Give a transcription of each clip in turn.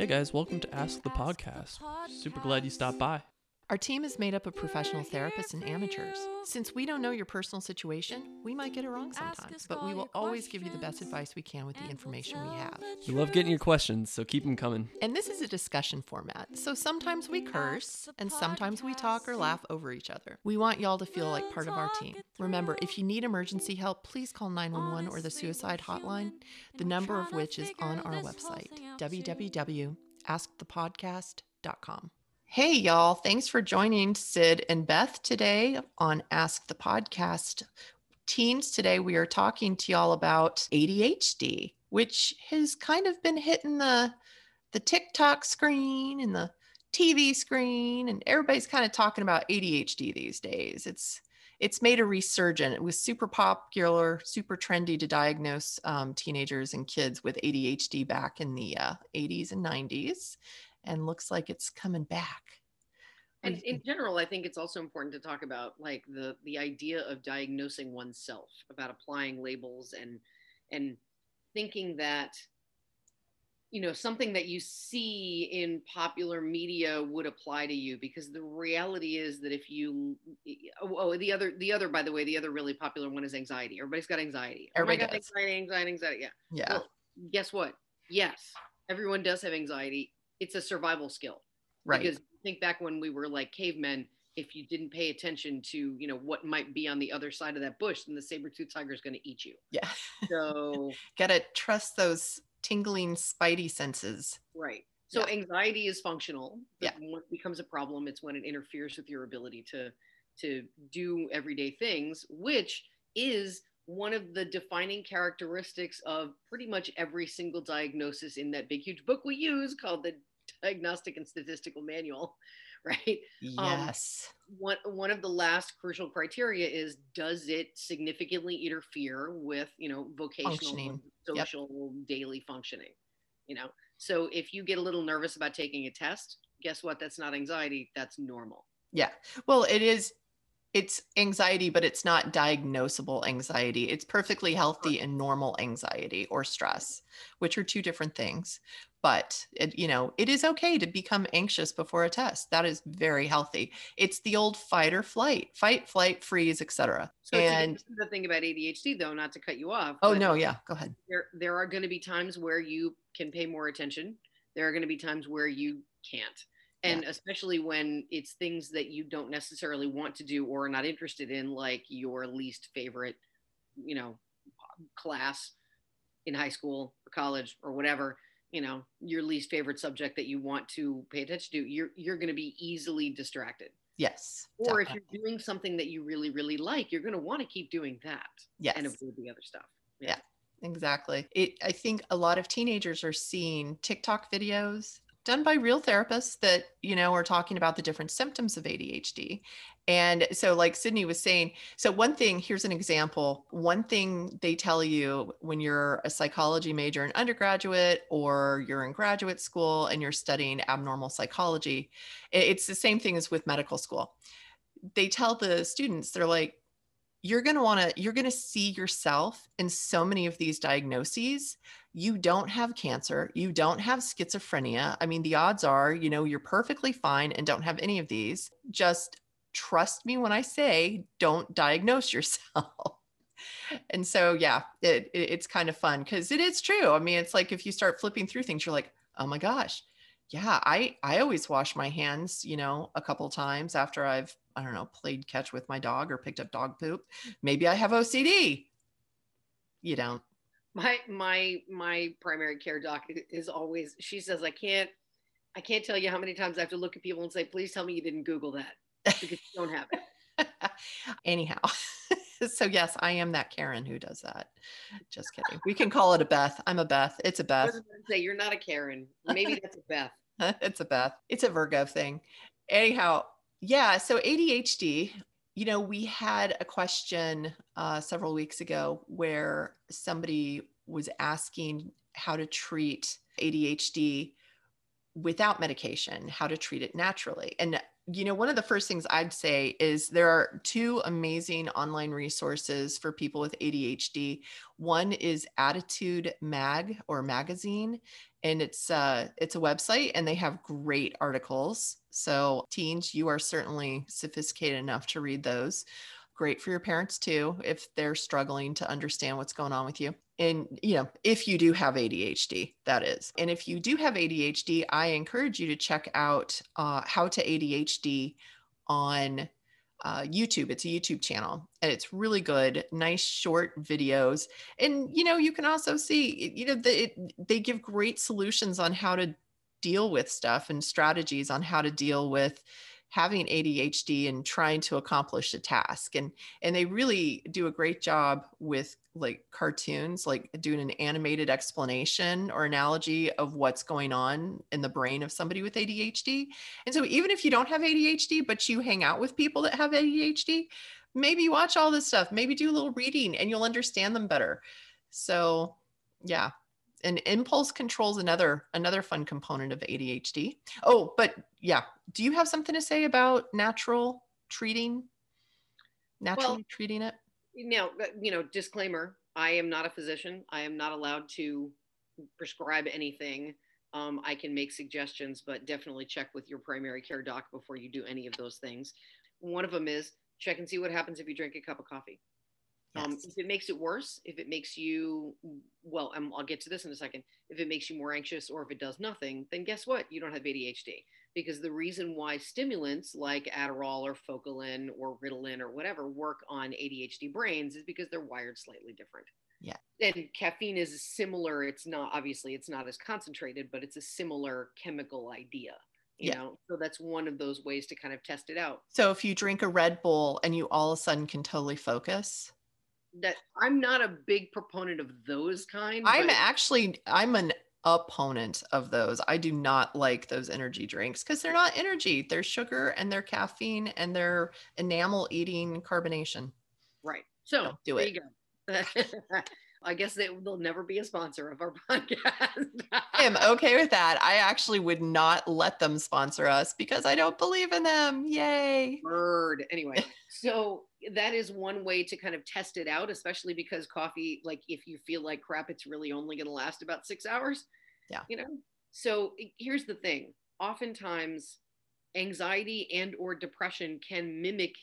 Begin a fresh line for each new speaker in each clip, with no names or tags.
Hey guys, welcome to Ask the Podcast. Super glad you stopped by.
Our team is made up of professional therapists and amateurs. Since we don't know your personal situation, we might get it wrong sometimes, but we will always give you the best advice we can with the information we have.
We love getting your questions, so keep them coming.
And this is a discussion format, so sometimes we curse and sometimes we talk or laugh over each other. We want y'all to feel like part of our team. Remember, if you need emergency help, please call 911 or the suicide hotline, the number of which is on our website, www.askthepodcast.com. Hey, y'all. Thanks for joining Sid and Beth today on Ask the Podcast. Teens, today we are talking to y'all about ADHD, which has kind of been hitting the, the TikTok screen and the TV screen, and everybody's kind of talking about ADHD these days. It's it's made a resurgence. It was super popular, super trendy to diagnose um, teenagers and kids with ADHD back in the uh, 80s and 90s and looks like it's coming back.
And in general, I think it's also important to talk about like the the idea of diagnosing oneself, about applying labels and and thinking that you know something that you see in popular media would apply to you because the reality is that if you oh, oh the other the other by the way the other really popular one is anxiety. Everybody's got anxiety.
Oh Everybody
oh got anxiety anxiety anxiety. Yeah.
Yeah.
Well, guess what? Yes everyone does have anxiety it's a survival skill.
Right.
Because think back when we were like cavemen, if you didn't pay attention to, you know, what might be on the other side of that bush, then the saber-toothed tiger is going to eat you.
Yeah.
So
gotta trust those tingling spidey senses.
Right. So yeah. anxiety is functional.
Yeah.
When it becomes a problem, it's when it interferes with your ability to to do everyday things, which is one of the defining characteristics of pretty much every single diagnosis in that big huge book we use called the diagnostic and statistical manual right?
Um, yes.
um, one, one of the last crucial criteria is does it significantly interfere with you know vocational social yep. daily functioning you know? So if you get a little nervous about taking a test guess what? That's not anxiety that's normal.
Yeah. Well it is it's anxiety, but it's not diagnosable anxiety. It's perfectly healthy and normal anxiety or stress, which are two different things. But it, you know, it is okay to become anxious before a test. That is very healthy. It's the old fight or flight, fight, flight, freeze, etc.
So and the thing about ADHD, though, not to cut you off.
Oh no, yeah, go ahead.
There, there are going to be times where you can pay more attention. There are going to be times where you can't and yeah. especially when it's things that you don't necessarily want to do or are not interested in like your least favorite you know class in high school or college or whatever you know your least favorite subject that you want to pay attention to you're you're going to be easily distracted
yes
or definitely. if you're doing something that you really really like you're going to want to keep doing that
yes.
and avoid the other stuff
yeah. yeah exactly it i think a lot of teenagers are seeing tiktok videos done by real therapists that you know are talking about the different symptoms of ADHD. And so like Sydney was saying, so one thing, here's an example. One thing they tell you when you're a psychology major in undergraduate or you're in graduate school and you're studying abnormal psychology, it's the same thing as with medical school. They tell the students, they're like, you're going to want to you're going to see yourself in so many of these diagnoses. You don't have cancer you don't have schizophrenia. I mean the odds are you know you're perfectly fine and don't have any of these. Just trust me when i say don't diagnose yourself. And so yeah it, it it's kind of fun because it is true. I mean it's like if you start flipping through things you're like oh my gosh yeah i i always wash my hands you know a couple times after i've i don't know played catch with my dog or picked up dog poop. Maybe i have ocd you don't.
My my my primary care doc is always she says i can't i can't tell you how many times i have to look at people and say please tell me you didn't google that because you don't have it
anyhow so yes i am that karen who does that. Just kidding. We can call it a beth. I'm a beth. It's a beth.
say you're not a karen. Maybe that's a beth
it's a beth it's a virgo thing anyhow yeah so adhd you know, we had a question uh, several weeks ago where somebody was asking how to treat ADHD without medication, how to treat it naturally. And you know, one of the first things I'd say is there are two amazing online resources for people with ADHD. One is ADDitude Mag or magazine, and it's uh it's a website and they have great articles. So teens, you are certainly sophisticated enough to read those. Great for your parents too if they're struggling to understand what's going on with you. And you know if you do have adhd that is. And if you do have adhd i encourage you to check out uh, how to adhd on uh, youtube. It's a youtube channel and it's really good nice short videos. And you know you can also see you know the, it, they give great solutions on how to deal with stuff and strategies on how to deal with having ADHD and trying to accomplish a task. And and they really do a great job with like cartoons, like doing an animated explanation or analogy of what's going on in the brain of somebody with ADHD. And so even if you don't have ADHD, but you hang out with people that have ADHD, maybe watch all this stuff, maybe do a little reading and you'll understand them better. So yeah, and impulse control is another another fun component of ADHD. Oh, but yeah, do you have something to say about natural treating naturally well, treating it?
Now, you know, disclaimer, I am not a physician. I am not allowed to prescribe anything. Um, I can make suggestions, but definitely check with your primary care doc before you do any of those things. One of them is check and see what happens if you drink a cup of coffee. Um, if it makes it worse, if it makes you, well, um, I'll get to this in a second. If it makes you more anxious or if it does nothing, then guess what? You don't have ADHD. Because the reason why stimulants like Adderall or Focalin or Ritalin or whatever work on ADHD brains is because they're wired slightly different.
Yeah.
And caffeine is similar. It's not, obviously, it's not as concentrated, but it's a similar chemical idea you yeah. know so that's one of those ways to kind of test it out
so if you drink a red bull and you all of a sudden can totally focus
that I'm not a big proponent of those kind.
I'm but... actually I'm an opponent of those. I do not like those energy drinks because they're not energy. They're sugar and they're caffeine and they're enamel eating carbonation.
Right. So Don't do it. I guess they, will never be a sponsor of our podcast.
I am okay with that. I actually would not let them sponsor us because I don't believe in them. Yay.
Bird. Anyway, so that is one way to kind of test it out, especially because coffee, like if you feel like crap, it's really only going to last about six hours.
Yeah.
You know? So here's the thing. Oftentimes anxiety and or depression can mimic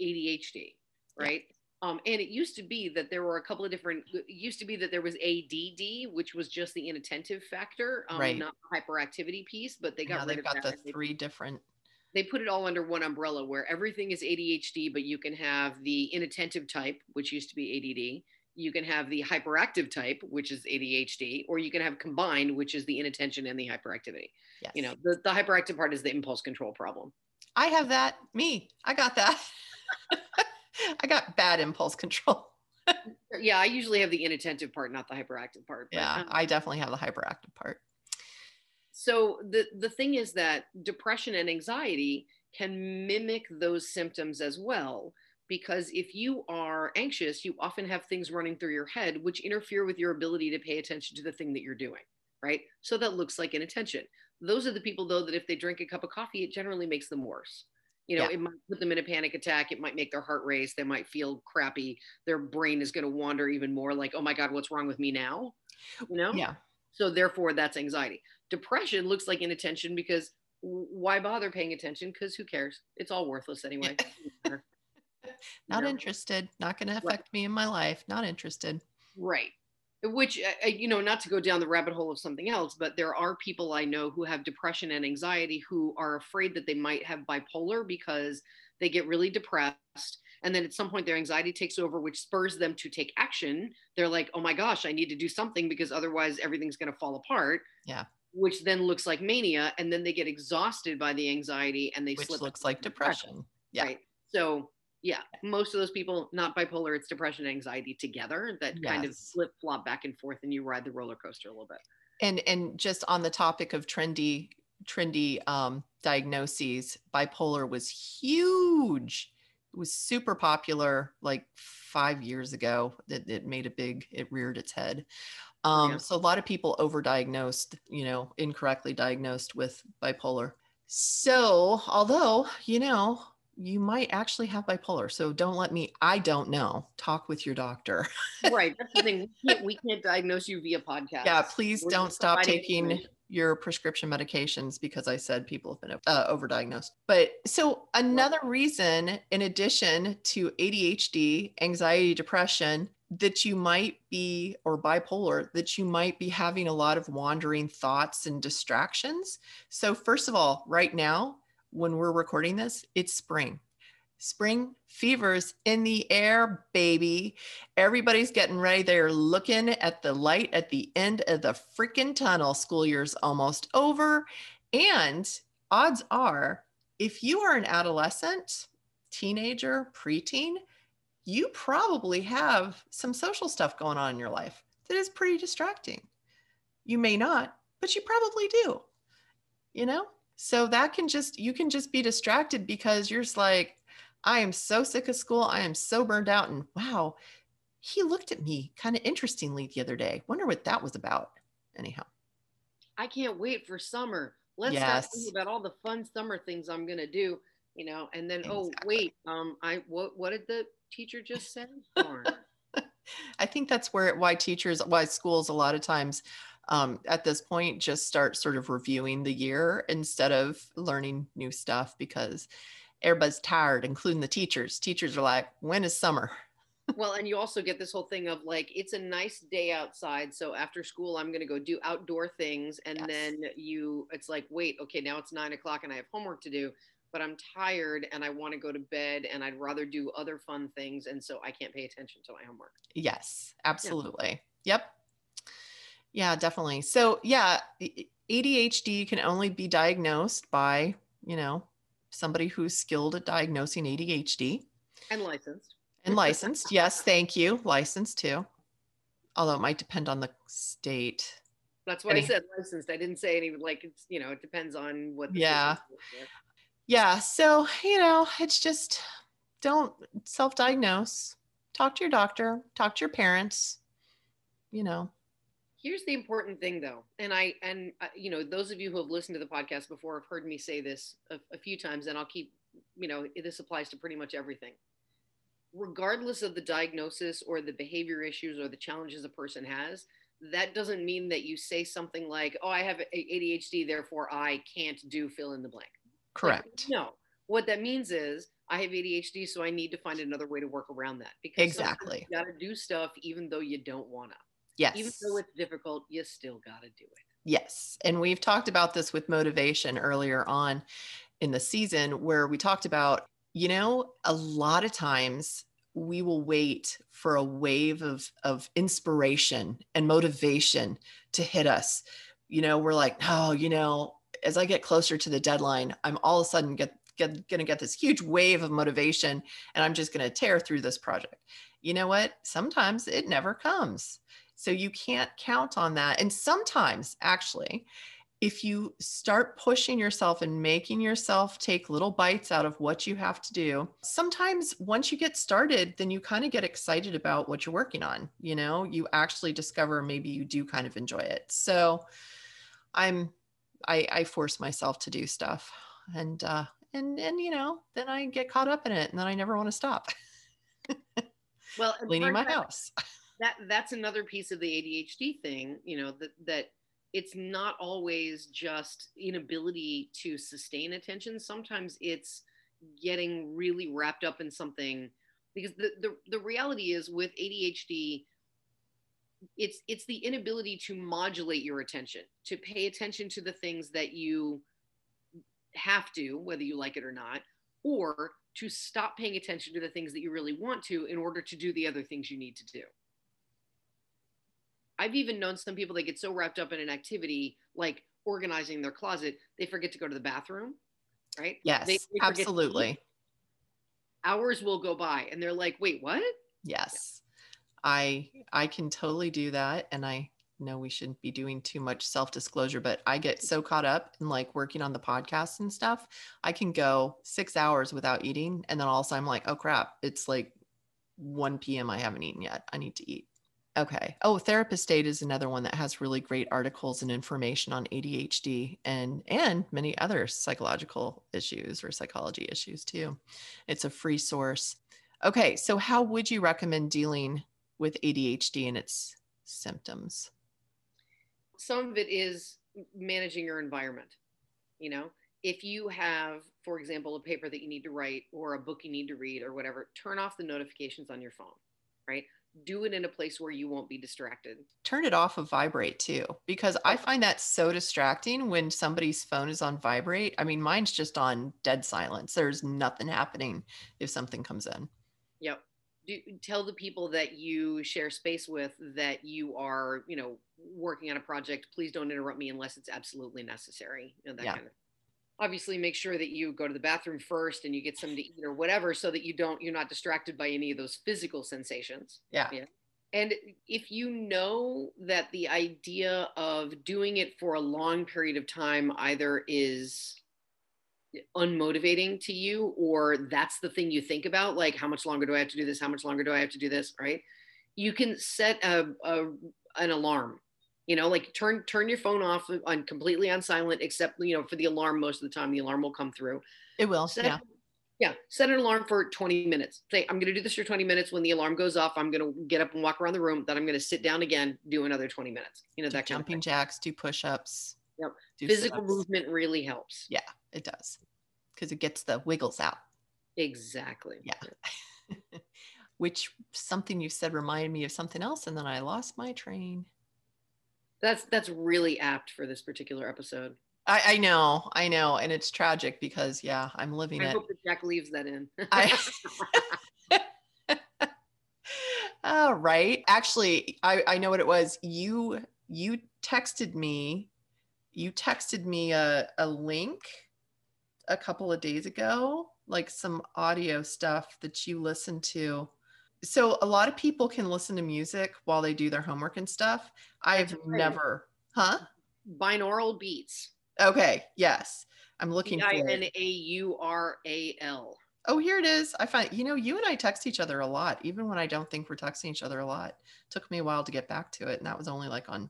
ADHD, right? Yeah. Um, and it used to be that there were a couple of different. It used to be that there was ADD, which was just the inattentive factor, um,
right.
not the hyperactivity piece. But they got
now
rid
they've
of
got that. the three different.
They put it all under one umbrella, where everything is ADHD, but you can have the inattentive type, which used to be ADD. You can have the hyperactive type, which is ADHD, or you can have combined, which is the inattention and the hyperactivity. Yes. You know, the, the hyperactive part is the impulse control problem.
I have that. Me, I got that. I got bad impulse control.
yeah, I usually have the inattentive part, not the hyperactive part.
But, yeah, um, I definitely have the hyperactive part.
So the the thing is that depression and anxiety can mimic those symptoms as well because if you are anxious, you often have things running through your head which interfere with your ability to pay attention to the thing that you're doing, right? So that looks like inattention. Those are the people though that if they drink a cup of coffee, it generally makes them worse. You know yeah. it might put them in a panic attack. It might make their heart race. They might feel crappy. Their brain is going to wander even more like oh my god what's wrong with me now? You know?
Yeah.
So therefore that's anxiety depression looks like inattention because why bother paying attention? Because who cares? It's all worthless anyway.
Not interested. Not going to affect right. me in my life. Not interested.
Right. Which uh, uh, you know not to go down the rabbit hole of something else but there are people i know who have depression and anxiety who are afraid that they might have bipolar because they get really depressed and then at some point their anxiety takes over which spurs them to take action. They're like oh my gosh i need to do something because otherwise everything's going to fall apart.
Yeah
which then looks like mania and then they get exhausted by the anxiety and they
which
slip
looks like depression. depression. Yeah.
right? So yeah most of those people not bipolar it's depression anxiety together that yes. kind of flip flop back and forth and you ride the roller coaster a little bit.
And and just on the topic of trendy trendy um, diagnoses bipolar was huge. It was super popular like five years ago it, it made a big it reared its head um, yeah. so a lot of people overdiagnosed you know incorrectly diagnosed with bipolar So, although, you know, you might actually have bipolar. So don't let me, I don't know. Talk with your doctor.
right. That's the thing. We can't, we can't diagnose you via podcast.
Yeah. Please We're don't stop taking your prescription medications because I said people have been uh, overdiagnosed. But so another reason, in addition to ADHD, anxiety, depression, that you might be, or bipolar, that you might be having a lot of wandering thoughts and distractions. So, first of all, right now, when we're recording this, it's spring. Spring fevers in the air, baby. Everybody's getting ready. They're looking at the light at the end of the freaking tunnel. School year's almost over. And odds are, if you are an adolescent, teenager, preteen, you probably have some social stuff going on in your life that is pretty distracting. You may not, but you probably do. You know? So that can just, you can just be distracted because you're just like, I am so sick of school. I am so burned out. And wow, he looked at me kind of interestingly the other day. Wonder what that was about. Anyhow.
I can't wait for summer. Let's yes. thinking about all the fun summer things I'm gonna do, you know, and then exactly. oh wait, um, I what what did the teacher just say?
I think that's where why teachers, why schools a lot of times um, at this point just start sort of reviewing the year instead of learning new stuff because everybody's tired, including the teachers. Teachers are like, when is summer?
well, and you also get this whole thing of like, it's a nice day outside. So after school, I'm going to go do outdoor things. And yes. then you, it's like, wait, okay, now it's nine o'clock and I have homework to do, but I'm tired and I want to go to bed and I'd rather do other fun things. And so I can't pay attention to my homework.
Yes, absolutely. Yeah. Yep. Yeah, definitely. So, yeah, ADHD can only be diagnosed by, you know, somebody who's skilled at diagnosing ADHD
and licensed.
And licensed. yes, thank you. Licensed too. Although it might depend on the state.
That's why any- I said licensed. I didn't say any like it's, you know, it depends on what
Yeah. Yeah, so, you know, it's just don't self-diagnose. Talk to your doctor, talk to your parents, you know,
Here's the important thing, though, and I and uh, you know those of you who have listened to the podcast before have heard me say this a, a few times, and I'll keep you know this applies to pretty much everything. Regardless of the diagnosis or the behavior issues or the challenges a person has, that doesn't mean that you say something like, "Oh, I have ADHD, therefore I can't do fill in the blank."
Correct.
Like, no, what that means is I have ADHD, so I need to find another way to work around that. Because
exactly,
you got to do stuff even though you don't want to.
Yes.
Even though it's difficult, you still got to do it.
Yes. And we've talked about this with motivation earlier on in the season where we talked about, you know, a lot of times we will wait for a wave of, of inspiration and motivation to hit us. You know, we're like, oh, you know, as I get closer to the deadline, I'm all of a sudden get, get to get this huge wave of motivation and I'm just going to tear through this project. You know what? Sometimes it never comes. So you can't count on that. And sometimes, actually, if you start pushing yourself and making yourself take little bites out of what you have to do, sometimes once you get started, then you kind of get excited about what you're working on. You know, you actually discover maybe you do kind of enjoy it. So I'm, I, I force myself to do stuff and, uh, and, and, you know, then I get caught up in it and then I never want to stop.
well,
cleaning my house
that that's another piece of the ADHD thing, you know, that that it's not always just inability to sustain attention. Sometimes it's getting really wrapped up in something because the, the, the reality is with ADHD, it's it's the inability to modulate your attention, to pay attention to the things that you have to, whether you like it or not, or to stop paying attention to the things that you really want to in order to do the other things you need to do. I've even known some people that get so wrapped up in an activity like organizing their closet, they forget to go to the bathroom, right?
Yes, they, they absolutely.
Hours will go by and they're like, wait, what?
Yes. I I can totally do that. And I know we shouldn't be doing too much self-disclosure, but I get so caught up in like working on the podcast and stuff. I can go six hours without eating. And then also I'm like, oh crap, it's like 1 p.m. I haven't eaten yet. I need to eat Okay. Oh, Therapist Aid is another one that has really great articles and information on ADHD and and many other psychological issues or psychology issues too. It's a free source. Okay, so how would you recommend dealing with ADHD and its symptoms?
Some of it is managing your environment. You know, if you have, for example, a paper that you need to write or a book you need to read or whatever, turn off the notifications on your phone, right? Do it in a place where you won't be distracted.
Turn it off of vibrate too, because I find that so distracting when somebody's phone is on vibrate. I mean, mine's just on dead silence. There's nothing happening if something comes in.
Yep. Do, tell the people that you share space with that you are, you know, working on a project. Please don't interrupt me unless it's absolutely necessary. You know, that
Yeah.
kind of. Obviously, make sure that you go to the bathroom first and you get something to eat or whatever, so that you don't, you're not distracted by any of those physical sensations.
Yeah.
Yeah. And if you know that the idea of doing it for a long period of time either is unmotivating to you or that's the thing you think about like how much longer do i have to do this how much longer do i have to do this right you can set a, a an alarm you know like turn turn your phone off on completely on silent except you know for the alarm most of the time the alarm will come through
It will.
set,
Yeah.
yeah set an alarm for 20 minutes say i'm going to do this for 20 minutes when the alarm goes off i'm going to get up and walk around the room then i'm going to sit down again do another 20 minutes you know
Do
that kind of
jumping jacks, do push ups.
Yep.
Do
physical
sit-ups.
movement really helps
Yeah, it does. Because it gets the wiggles out.
exactly
Yeah. Which something you said reminded me of something else, and then I lost my train.
that's that's really apt for this particular episode
I, I know, I know, and it's tragic because yeah, I'm living
i
it.
hope that jack leaves that in
I- All right. Actually, I, I know what it was. You you texted me, you texted me a, a link a couple of days ago, like some audio stuff that you listen to. So a lot of people can listen to music while they do their homework and stuff. I've
right.
never, huh?
binaural beats
Okay, yes. I'm looking for it.
b-i-n-a-u-r-a-l
Oh, here it is. I find, you know, you and I text each other a lot, even when I don't think we're texting each other a lot. Took me a while to get back to it. And that was only like on,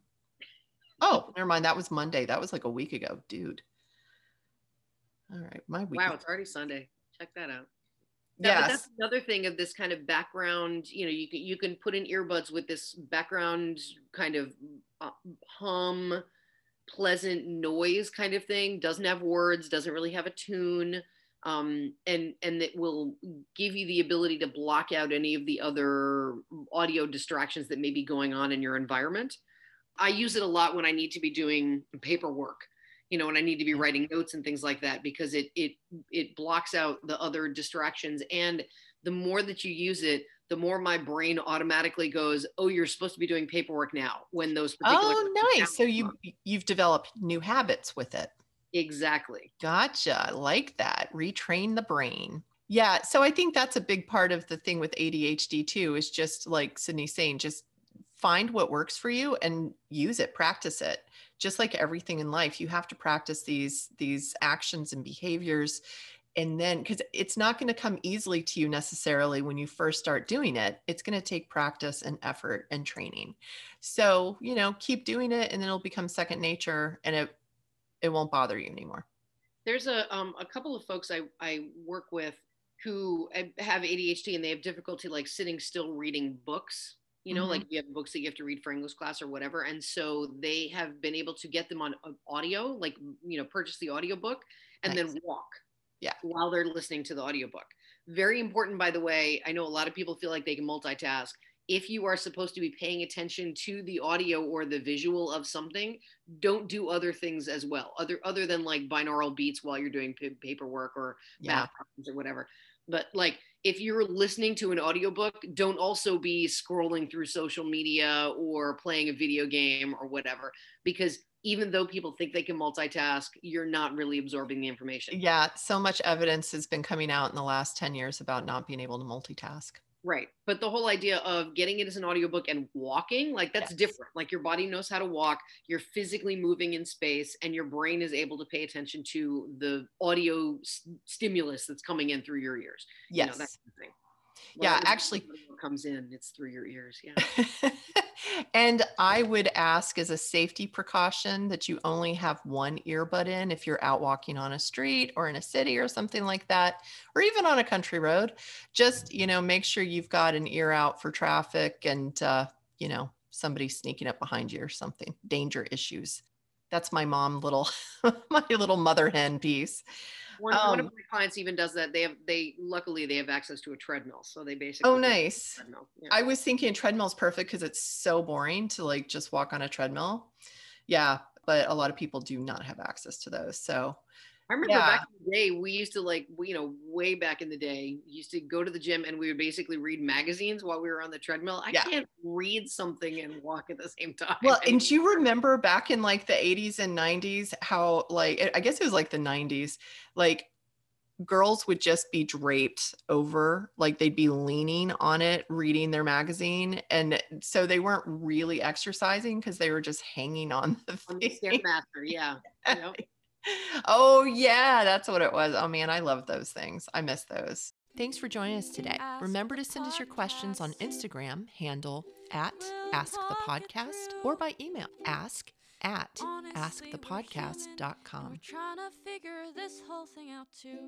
oh, never mind. That was Monday. That was like a week ago, dude. All right. My week.
wow it's already sunday check that out Yeah,
yes.
that's another thing of this kind of background. You know, you can you can put in earbuds with this background kind of uh, hum, pleasant noise kind of thing. Doesn't have words, doesn't really have a tune, um, and and it will give you the ability to block out any of the other audio distractions that may be going on in your environment. I use it a lot when I need to be doing paperwork you know, when I need to be writing notes and things like that, because it it it blocks out the other distractions. And the more that you use it, the more my brain automatically goes, "Oh, you're supposed to be doing paperwork now." When those particular
Oh, nice. So you you've developed new habits with it.
exactly
Gotcha. I like that. Retrain the brain. Yeah. So I think that's a big part of the thing with ADHD too, is just like Sydney's saying, just find what works for you and use it, practice it. Just like everything in life, you have to practice these these actions and behaviors. And then because it's not going to come easily to you necessarily when you first start doing it. It's going to take practice and effort and training. So, you know, keep doing it and then it'll become second nature and it it won't bother you anymore.
there's a um, a couple of folks I, I work with who have ADHD and they have difficulty like sitting still reading books. You know,
Mhm.
like you have books that you have to read for English class or whatever. And so they have been able to get them on uh, audio, like, you know, purchase the audiobook and
Nice.
then walk.
Yeah.
While they're listening to the audiobook. Very important, by the way. I know a lot of people feel like they can multitask. If you are supposed to be paying attention to the audio or the visual of something, don't do other things as well, other other than like binaural beats while you're doing p- paperwork or
Yeah.
math problems or whatever. But like if you're listening to an audiobook, don't also be scrolling through social media or playing a video game or whatever, because even though people think they can multitask, you're not really absorbing the information.
Yeah, so much evidence has been coming out in the last 10 years about not being able to multitask.
Right. But the whole idea of getting it as an audiobook and walking, like that's
Yes.
different. Like your body knows how to walk, you're physically moving in space, and your brain is able to pay attention to the audio s- stimulus that's coming in through your ears. you know,
Yes.
that kind of thing.
yeah, actually-
comes in, it's through your ears. Yeah.
and I would ask as a safety precaution that you only have one earbud in if you're out walking on a street or in a city or something like that, or even on a country road. Just, you know, make sure you've got an ear out for traffic and, uh, you know, somebody sneaking up behind you or something, danger issues. That's my mom little, my little mother hen piece.
One, one of
Um,
my clients even does that. They have they luckily they have access to a treadmill, so they basically
Oh, nice.
Yeah.
I was thinking treadmill's perfect because it's so boring to like just walk on a treadmill. Yeah, but a lot of people do not have access to those. So
I remember
Yeah.
back in the day, we used to like, we- you know, way back in the day, used to go to the gym and we would basically read magazines while we were on the treadmill. I
Yeah.
can't read something and walk at the same time.
Well, and do you remember back in like the 80s and 90s how like I guess it was like the 90s, like girls would just be draped over, like they'd be leaning on it reading their magazine and so they weren't really exercising because they were just hanging on the
on the. Stairmaster, yeah. Yep.
Oh yeah, that's what it was. Oh man, I love those things. I miss those. Thanks for joining us today. Remember to send us your questions on Instagram, handle at Ask the Podcast, or by email ask at
Honestly, we're
askthepodcast.com.
We're trying to figure this whole thing out too.